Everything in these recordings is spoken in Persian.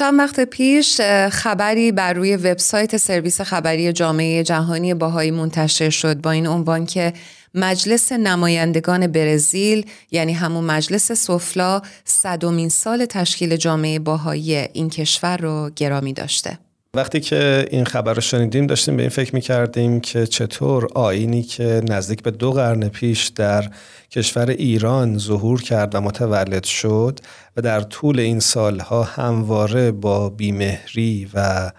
چند وقت پیش خبری بر روی وبسایت سرویس خبری جامعه جهانی باهایی منتشر شد با این عنوان که مجلس نمایندگان برزیل یعنی همون مجلس سفلا صدومین سال تشکیل جامعه باهایی این کشور رو گرامی داشته. وقتی که این خبر رو شنیدیم داشتیم به این فکر می‌کردیم که چطور آینی که نزدیک به دو قرن پیش در کشور ایران ظهور کرد و متولد شد و در طول این سالها همواره با بیمهری و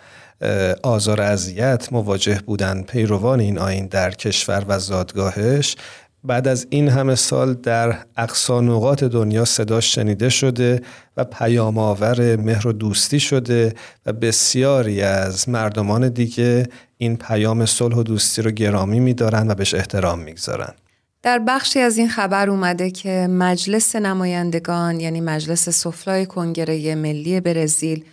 آزار اذیت مواجه بودن پیروان این آین در کشور و زادگاهش بعد از این همه سال در اقصا نقاط دنیا صداش شنیده شده و پیام آور مهر و دوستی شده و بسیاری از مردمان دیگه این پیام صلح و دوستی رو گرامی میدارن و بهش احترام می‌گذارن. در بخشی از این خبر اومده که مجلس نمایندگان یعنی مجلس سفلای کنگره ملی برزیل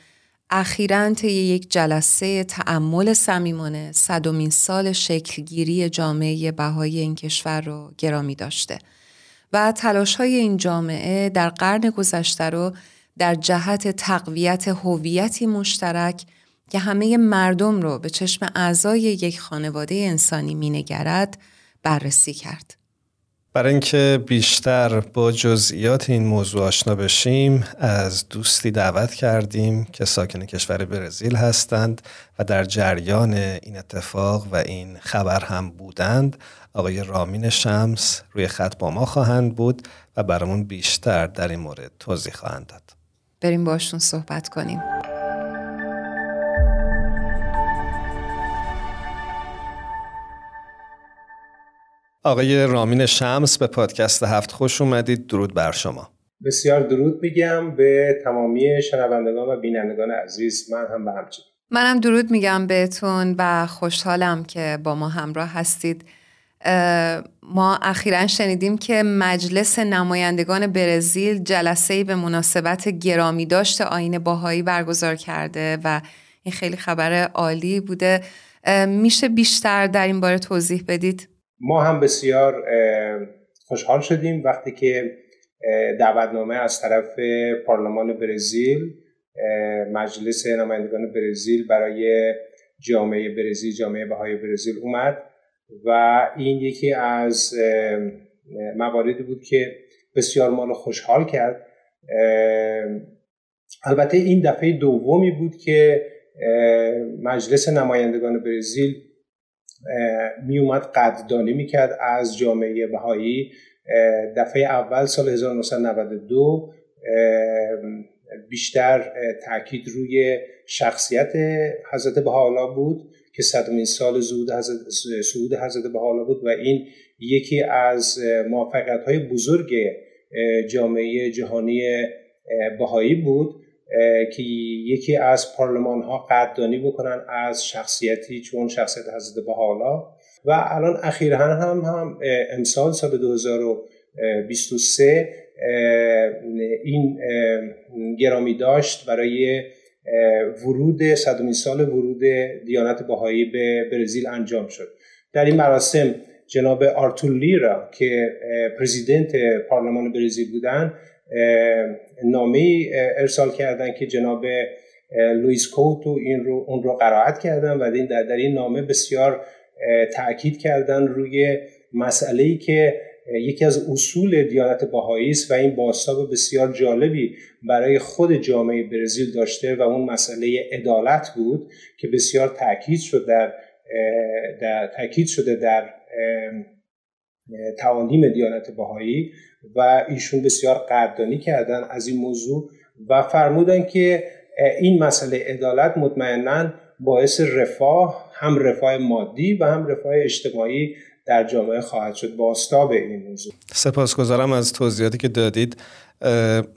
اخیرا طی یک جلسه تعمل صمیمانه صدومین سال شکلگیری جامعه بهایی این کشور رو گرامی داشته و تلاش های این جامعه در قرن گذشته رو در جهت تقویت هویتی مشترک که همه مردم رو به چشم اعضای یک خانواده انسانی مینگرد بررسی کرد. برای اینکه بیشتر با جزئیات این موضوع آشنا بشیم از دوستی دعوت کردیم که ساکن کشور برزیل هستند و در جریان این اتفاق و این خبر هم بودند. آقای رامین شمس روی خط با ما خواهند بود و برامون بیشتر در این مورد توضیح خواهند داد. بریم باشون صحبت کنیم. آقای رامین شمس به پادکست هفت خوش اومدید. درود بر شما. بسیار درود میگم به تمامی شنوندگان و بینندگان عزیز. من هم به همچنین منم درود میگم بهتون و خوشحالم که با ما همراه هستید. ما اخیرا شنیدیم که مجلس نمایندگان برزیل جلسه به مناسبت گرامی داشت آین باهایی برگزار کرده و این خیلی خبر عالی بوده. میشه بیشتر در این باره توضیح بدید؟ ما هم بسیار خوشحال شدیم وقتی که دعوتنامه از طرف پارلمان برزیل مجلس نمایندگان برزیل برای جامعه برزیل جامعه بهای برزیل اومد و این یکی از مواردی بود که بسیار ما رو خوشحال کرد. البته این دفعه دومی بود که مجلس نمایندگان برزیل می اومد قدردانی می‌کرد از جامعه بهایی. دفعه اول سال 1992 بیشتر تاکید روی شخصیت حضرت بهاءالله بود که صدمین سال زود حضرت سعود حضرت بهاءالله بود و این یکی از موفقیت های بزرگ جامعه جهانی بهایی بود. که یکی از پارلمان ها قدردانی بکنن از شخصیتی چون شخصیت حضرت بهاءالله. و الان اخیرا هم هم امسال سال 2023 این گرامی داشت برای ورود صدومین سال ورود دیانت بهایی به برزیل انجام شد. در این مراسم جناب آرتور لیرا که پرزیدنت پارلمان برزیل بودن نامه ارسال کردن که جناب لویس کوتو این رو اون رو قرائت کردن و در, در این نامه بسیار تاکید کردن روی مسئله ای که یکی از اصول دیانت باهایی است و این باستاب بسیار جالبی برای خود جامعه برزیل داشته و اون مسئله عدالت بود که بسیار تاکید شد در, در تاکید شده در تعالیم دیانت باهایی و ایشون بسیار قدردانی کردن از این موضوع و فرمودن که این مسئله عدالت مطمئنا باعث رفاه هم رفاه مادی و هم رفاه اجتماعی در جامعه خواهد شد. با استاب این موضوع. سپاسگزارم از توضیحاتی که دادید.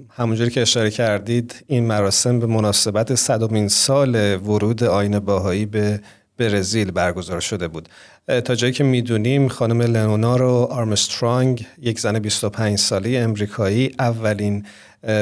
همونجوری که اشاره کردید این مراسم به مناسبت صدومین سال ورود آین باهایی به برزیل برگزار شده بود. تا جایی که می‌دونیم خانم لنونارو آرمسترانگ یک زن 25 ساله امریکایی اولین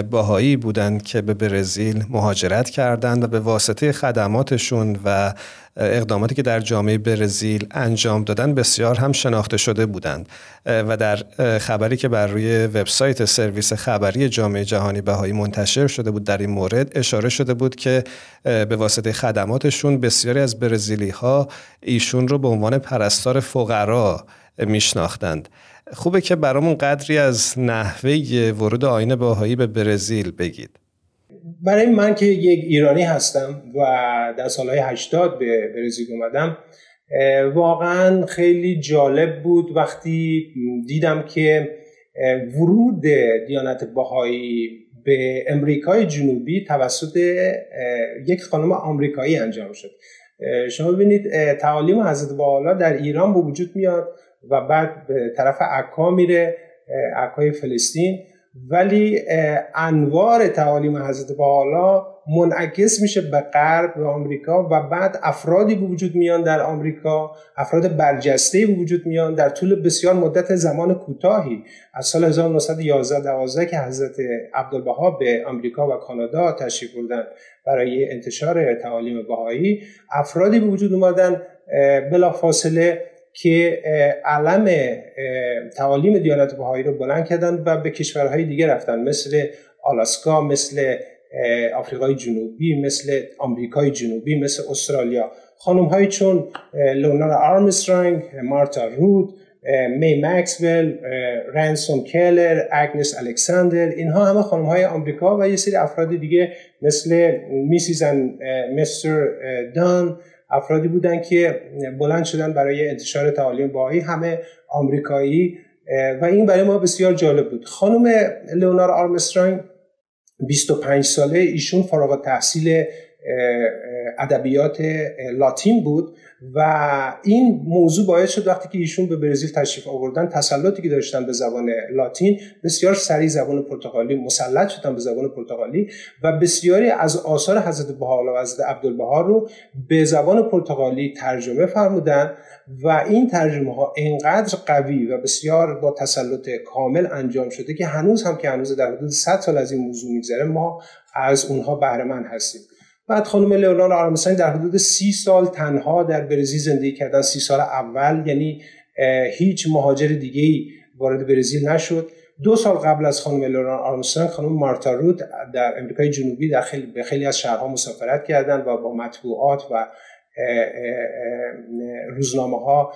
باهایی بودند که به برزیل مهاجرت کردند و به واسطه خدماتشون و اقداماتی که در جامعه برزیل انجام دادن بسیار هم شناخته شده بودند. و در خبری که بر روی وبسایت سرویس خبری جامعه جهانی بهایی منتشر شده بود در این مورد اشاره شده بود که به واسطه خدماتشون بسیاری از برزیلی ها ایشون رو به عنوان پرستار فقرا میشناختند. خوبه که برامون قدری از نحوه ورود آین باهایی به برزیل بگید. برای من که یک ایرانی هستم و در سالهای 80 به برزیل اومدم واقعا خیلی جالب بود وقتی دیدم که ورود دیانت باهایی به امریکای جنوبی توسط یک خانم آمریکایی انجام شد. شما ببینید تعالیم حضرت بالا در ایران به وجود میاد و بعد به طرف عکا میره عکای فلسطین. ولی انوار تعالیم حضرت بالا منعکس میشه به غرب به آمریکا و بعد افرادی به وجود میان در آمریکا افراد برجسته به وجود میان در طول بسیار مدت زمان کوتاهی. از سال 1911 12 که حضرت عبدالبها به آمریکا و کانادا تشریف بردن برای انتشار تعالیم بهایی افرادی به وجود اومدن بلافاصله که علم تعالیم دیانت بهایی رو بلند کردن و به کشورهای دیگه رفتن. مثل آلاسکا مثل آفریقای جنوبی مثل آمریکای جنوبی مثل استرالیا. خانم های چون لونارا آرمسترانگ مارتا رود می مکسول رنسون کلر اگنس الکساندر. اینها همه خانم های آمریکا و یه سری افراد دیگه مثل میسیز مستر دان. افرادی بودن که بلند شدن برای انتشار تعالیم باهایی همه آمریکایی و این برای ما بسیار جالب بود. خانم لئونار آرمسترانگ 25 ساله ایشون فارغ تحصیل ادبیات لاتین بود و این موضوع باعث شد وقتی که ایشون به برزیل تشریف آوردن تسلطی که داشتن به زبان لاتین بسیار سریع زبان پرتغالی مسلط شدن به زبان پرتغالی و بسیاری از آثار حضرت بهاءالله و حضرت عبدالبها رو به زبان پرتغالی ترجمه فرمودن و این ترجمه ها انقدر قوی و بسیار با تسلط کامل انجام شده که هنوز هم که هنوز در حدود 100 سال از این موضوع میگذره ما از اونها بهره هستیم. بعد خانم لئونار آرمستانی در حدود سی سال تنها در برزیل زندگی کردن سی سال اول یعنی هیچ مهاجر دیگه ای وارد برزیل نشد. دو سال قبل از خانم لئونار آرمسترانگ خانم مارتا رود در امریکای جنوبی در خیلی به خیلی از شهرها مسافرت کردند و با مطبوعات و روزنامه ها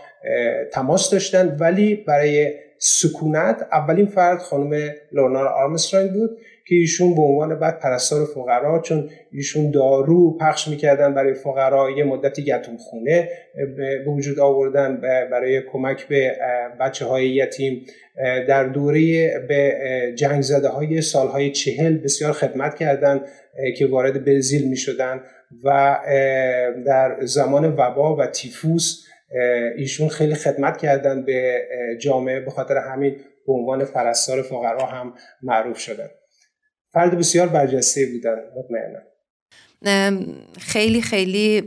تماس داشتند ولی برای سکونت اولین فرد خانم لورنار آرمسترانگ بود. که ایشون به عنوان بعد پرستار فقرا چون ایشون دارو پخش می‌کردن برای فقرا یه مدتی گتون خونه به وجود آوردن برای کمک به بچه های یتیم. در دوره به جنگ زده های سالهای چهل بسیار خدمت کردند که وارد برزیل می شدن و در زمان وبا و تیفوس ایشون خیلی خدمت کردن به جامعه به خاطر همین به عنوان پرستار فقرا هم معروف شدن. فرد بسیار برجسته بودن. مطمئنا خیلی خیلی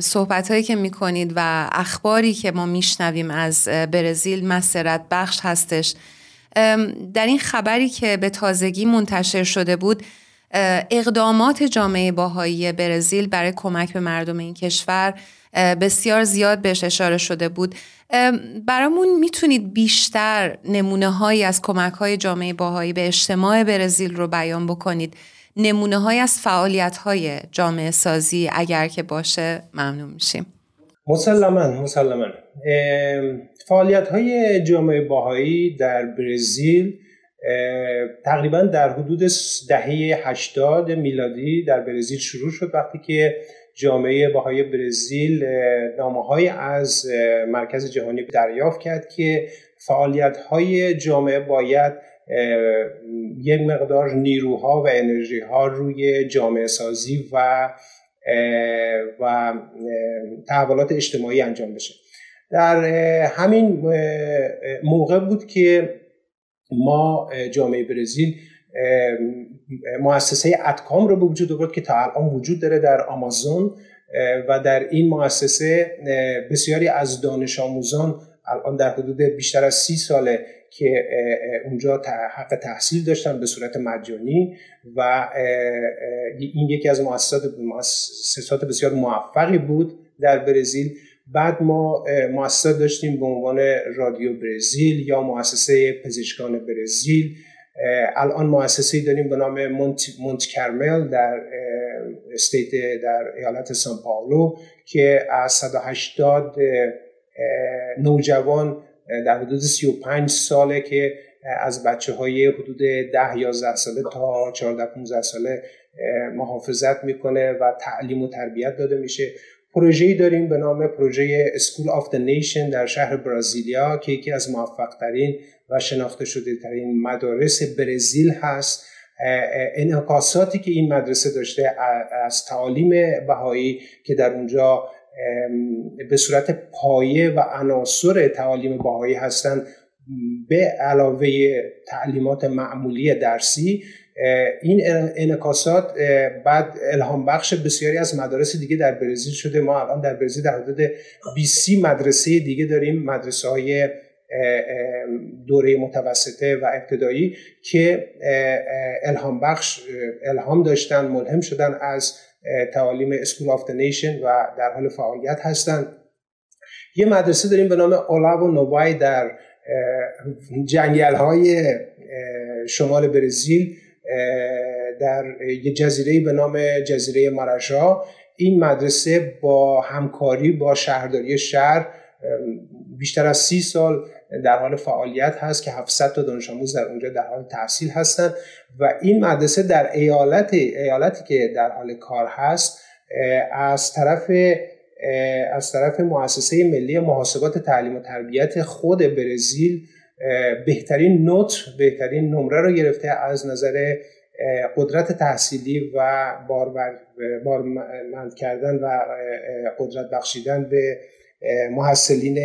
صحبت هایی که می‌کنید و اخباری که ما میشنویم از برزیل مسرت بخش هستش. در این خبری که به تازگی منتشر شده بود اقدامات جامعه باهایی برزیل برای کمک به مردم این کشور بسیار زیاد بهش اشاره شده بود. برامون می‌تونید بیشتر نمونه هایی از کمک های جامعه باهایی به اجتماع برزیل رو بیان بکنید. نمونه های از فعالیت های جامعه سازی اگر که باشه ممنون میشیم. مسلما مسلما. فعالیت های جامعه باهایی در برزیل تقریبا در حدود دهه 80 میلادی در برزیل شروع شد. وقتی که جامعه باهای برزیل نامه از مرکز جهانی دریافت کرد که فعالیت های جامعه باید یک مقدار نیروها و انرژی ها روی جامعه سازی و و تحولات اجتماعی انجام بشه. در همین موقع بود که ما جامعه برزیل مؤسسه اتکام رو به وجود آورد که تا الان وجود داره در آمازون و در این مؤسسه بسیاری از دانش آموزان الان در حدود بیشتر از سی ساله که اونجا حق تحصیل داشتن به صورت مجانی و این یکی از مؤسسات بسیار موفقی بود در برزیل. بعد ما مؤسسات داشتیم به عنوان رادیو برزیل یا مؤسسه پزشکان برزیل. الان مؤسسه داریم به نام مونت, مونت کرمل در استیت در ایالت سان پاولو که از 180 نوجوان در حدود 35 ساله که از بچه های حدود 10 11 ساله تا 14 15 ساله محافظت می‌کنه و تعلیم و تربیت داده میشه. پروژه‌ای داریم به نام پروژه School of the Nation در شهر برازیلیا که یکی از موفقترین و شناخته شده ترین مدارس برزیل هست. انعکاساتی که این مدرسه داشته از تعالیم بهایی که در اونجا به صورت پایه و عناصر تعالیم بهایی هستند به علاوه تعلیمات معمولی درسی این انعکاسات بعد الهام بخش بسیاری از مدارس دیگه در برزیل شده. ما الان در برزیل در حدود 20 مدرسه دیگه داریم مدرسه های دوره متوسطه و ابتدایی که الهام بخش الهام داشتن ملهم شدن از تعالیم School of Nations و در حال فعالیت هستند. یه مدرسه داریم به نام اولاو نوبای در جنگل های شمال برزیل. در یه جزیره به نام جزیره ماراشا. این مدرسه با همکاری با شهرداری شهر بیشتر از سی سال در حال فعالیت هست که 700 تا دانش آموز در اونجا در حال تحصیل هستند و این مدرسه در ایالت ایالتی که در حال کار هست از طرف از طرف مؤسسه ملی محاسبات تعلیم و تربیت خود برزیل بهترین نوت بهترین نمره رو گرفته از نظر قدرت تحصیلی و بارمند کردن و قدرت بخشیدن به محصلین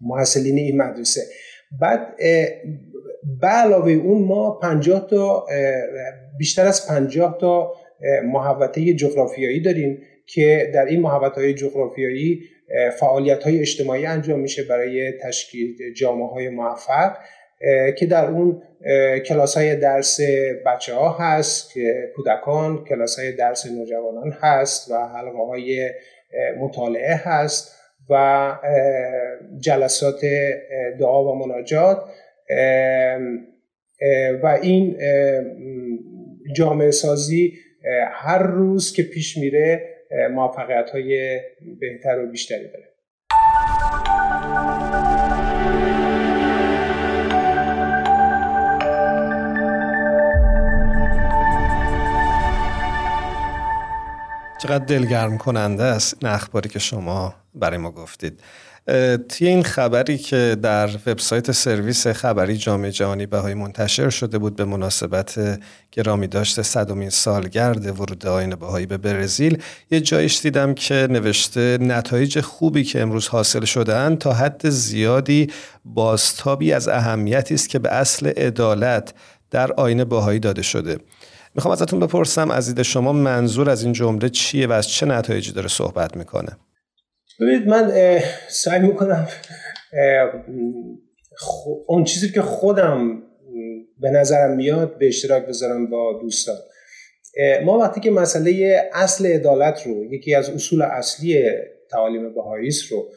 محصلین این مدرسه. بعد به علاوه اون ما 50 تا بیشتر از 50 تا محوطه جغرافیایی داریم که در این محوطه های جغرافیایی فعالیت های اجتماعی انجام میشه برای تشکیل جامعه های موفق که در اون کلاس های درس بچه ها هست کودکان کلاس های درس نوجوانان هست و حلقه های مطالعه هست و جلسات دعا و مناجات. و این جامعه سازی هر روز که پیش میره موفقیت های بهتر و بیشتری داره. چقدر دلگرم کننده است این اخباری که شما برای ما گفتید. توی این خبری که در وبسایت سرویس خبری جامعه جهانی بهایی منتشر شده بود به مناسبت گرامی داشته صدومین سالگرد ورود آین بهایی به برزیل یه جایش دیدم که نوشته نتایج خوبی که امروز حاصل شدن تا حد زیادی بازتابی از اهمیتی است که به اصل عدالت در آین بهایی داده شده. می‌خوام ازتون بپرسم از دید شما منظور از این جمله چیه و از چه نتایجی داره صحبت می‌کنه؟ ببینید من سعی می‌کنم اون چیزی که خودم به نظرم میاد به اشتراک بذارم با دوستان. ما وقتی که مسئله اصل عدالت رو یکی از اصول اصلی تعالیم بهاییست رو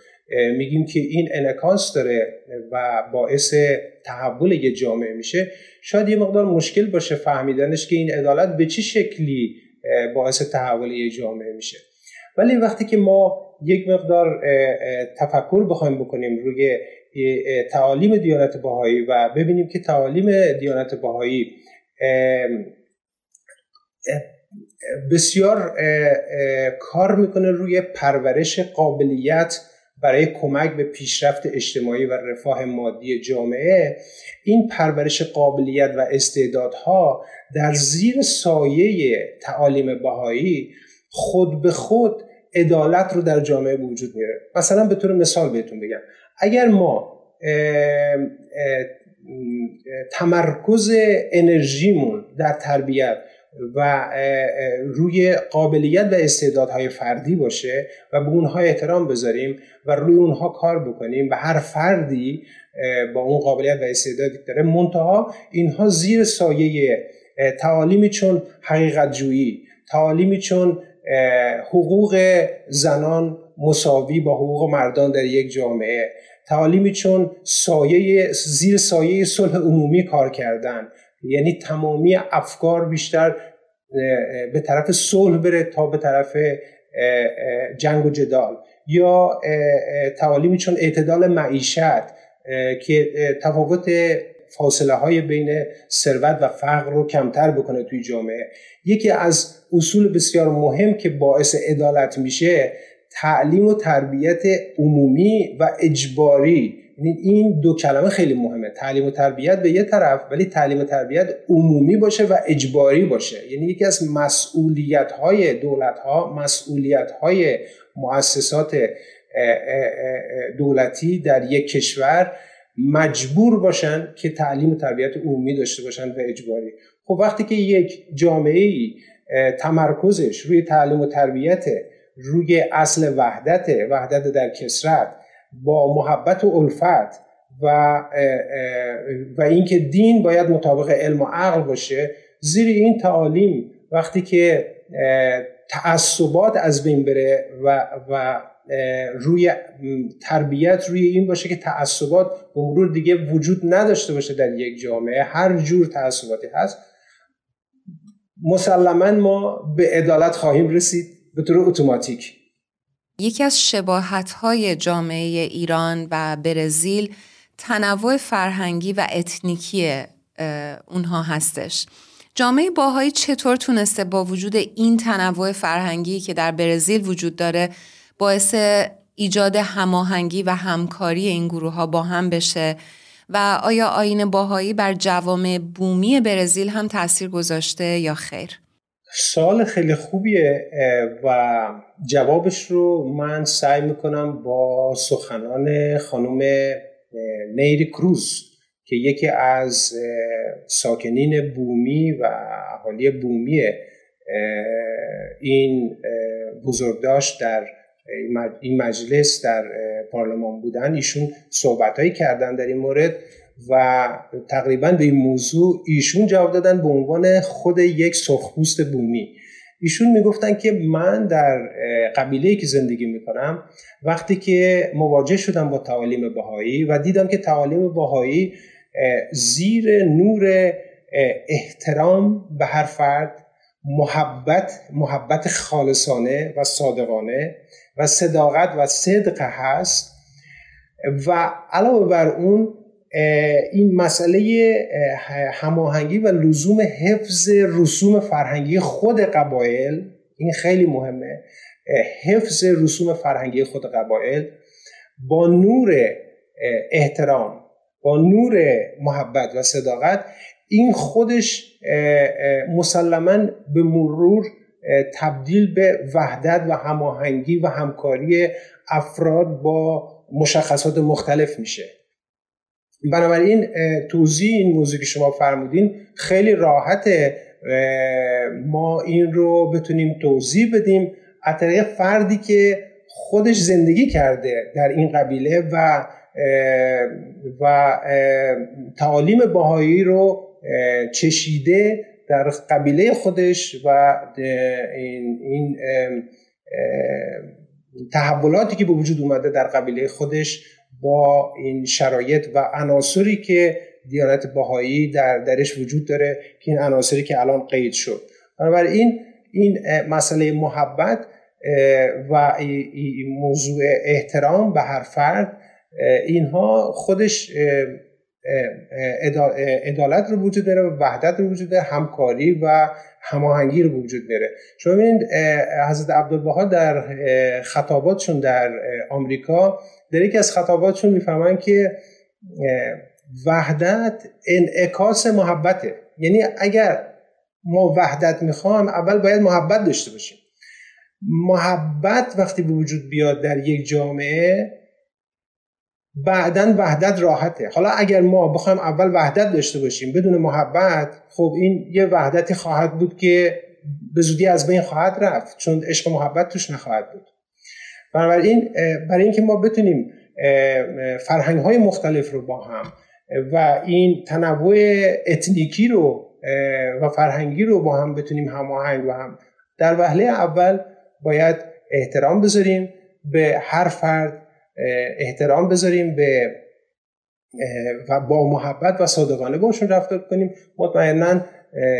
میگیم که این انکاس داره و باعث تحول یه جامعه میشه شاید یه مقدار مشکل باشه فهمیدنش که این عدالت به چه شکلی باعث تحول یه جامعه میشه. ولی وقتی که ما یک مقدار تفکر بخوایم بکنیم روی تعالیم دیانت بهایی و ببینیم که تعالیم دیانت بهایی بسیار کار می‌کنه روی پرورش قابلیت برای کمک به پیشرفت اجتماعی و رفاه مادی جامعه. این پرورش قابلیت و استعدادها در زیر سایه تعالیم بهایی خود به خود عدالت رو در جامعه وجود میاره. مثلا به طور مثال بهتون بگم. اگر ما تمرکز انرژیمون در تربیت و روی قابلیت و استعدادهای فردی باشه و به اونها احترام بذاریم و روی اونها کار بکنیم و هر فردی با اون قابلیت و استعدادی داره منتها اینها زیر سایه تعالیمی چون حقیقت جویی تعالیمی چون حقوق زنان مساوی با حقوق مردان در یک جامعه. تعالیمی چون سایه زیر سایه صلح عمومی کار کردن. یعنی تمامی افکار بیشتر به طرف صلح بره تا به طرف جنگ و جدال. یا تعالیمی چون اعتدال معیشت که تفاوت فاصله های بین ثروت و فقر رو کمتر بکنه توی جامعه. یکی از اصول بسیار مهم که باعث عدالت میشه تعلیم و تربیت عمومی و اجباری. یعنی این دو کلمه خیلی مهمه. تعلیم و تربیت به یه طرف ولی تعلیم و تربیت عمومی باشه و اجباری باشه. یعنی یکی از مسئولیت های دولت ها مسئولیت های مؤسسات دولتی در یک کشور مجبور باشن که تعلیم و تربیت عمومی داشته باشن و اجباری. خب وقتی که یک جامعه ای تمرکزش روی تعلیم و تربیت روی اصل وحدت وحدت در کسرت با محبت و الفت و و اینکه دین باید مطابق علم و عقل باشه زیر این تعالیم وقتی که تعصبات از بین بره و, و روی تربیت روی این باشه که تعصبات به مرور دیگه وجود نداشته باشه در یک جامعه. هر جور تعصباتی هست مسلما ما به عدالت خواهیم رسید به طور اتوماتیک. یکی از شباهت های جامعه ایران و برزیل تنوع فرهنگی و اتنیکی اونها هستش. جامعه باهایی چطور تونسته با وجود این تنوع فرهنگی که در برزیل وجود داره باعث ایجاد هماهنگی و همکاری این گروه ها با هم بشه و آیا آین باهایی بر جوامع بومی برزیل هم تاثیر گذاشته یا خیر؟ سوال خیلی خوبیه و جوابش رو من سعی می‌کنم با سخنان خانم نیری کروز که یکی از ساکنین بومی و اهالی بومی این بزرگداشت در این مجلس در پارلمان بودن. ایشون صحبت کردن در این مورد و تقریبا به این موضوع ایشون جواب دادن به عنوان خود یک سرخپوست بومی. ایشون می‌گفتن که من در قبیله که زندگی می‌کنم وقتی که مواجه شدم با تعالیم بهایی و دیدم که تعالیم بهایی زیر نور احترام به هر فرد محبت محبت خالصانه و صادقانه و صداقت و صدق هست. و علاوه بر اون این مسئله هماهنگی و لزوم حفظ رسوم فرهنگی خود قبایل این خیلی مهمه حفظ رسوم فرهنگی خود قبایل با نور احترام با نور محبت و صداقت این خودش مسلما به مرور تبدیل به وحدت و هماهنگی و همکاری افراد با مشخصات مختلف میشه. بنابراین توضیح این موضوع که شما فرمودین خیلی راحته. ما این رو بتونیم توضیح بدیم از طریق فردی که خودش زندگی کرده در این قبیله و و تعالیم باهایی رو چشیده در قبیله خودش و این, این تحولاتی که به وجود اومده در قبیله خودش با این شرایط و عناصری که دیانت باهایی در درش وجود داره که این عناصری که الان قید شد. بنابراین این مسئله محبت و موضوع احترام به هر فرد اینها خودش عدالت رو وجود داره و وحدت رو وجود داره همکاری و هماهنگی رو وجود داره. شما ببینید حضرت عبدالبها در خطاباتشون در آمریکا در یکی از خطاباتشون می‌فهمن که وحدت انعکاس محبته. یعنی اگر ما وحدت می‌خوام اول باید محبت داشته باشیم. محبت وقتی به وجود بیاد در یک جامعه بعدا وحدت راحته. حالا اگر ما بخوایم اول وحدت داشته باشیم بدون محبت خب این یه وحدتی خواهد بود که به زودی از بین خواهد رفت چون عشق محبت توش نخواهد بود. بنابراین برای اینکه ما بتونیم فرهنگ های مختلف رو با هم و این تنوع اتنیکی رو و فرهنگی رو با هم بتونیم هماهنگ و هم در وهله اول باید احترام بذاریم به هر فرد احترام بذاریم به و با محبت و صادقانه باشون رفتار کنیم. مطمئنا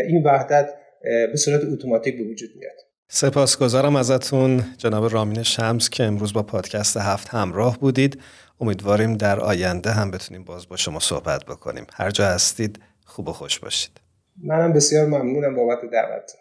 این وحدت به صورت اتوماتیک به وجود میاد. سپاسگزارم ازتون جناب رامین شمس که امروز با پادکست هفت همراه بودید. امیدواریم در آینده هم بتونیم باز با شما صحبت بکنیم. هر جا هستید خوب و خوش باشید. منم بسیار ممنونم بابت دعوت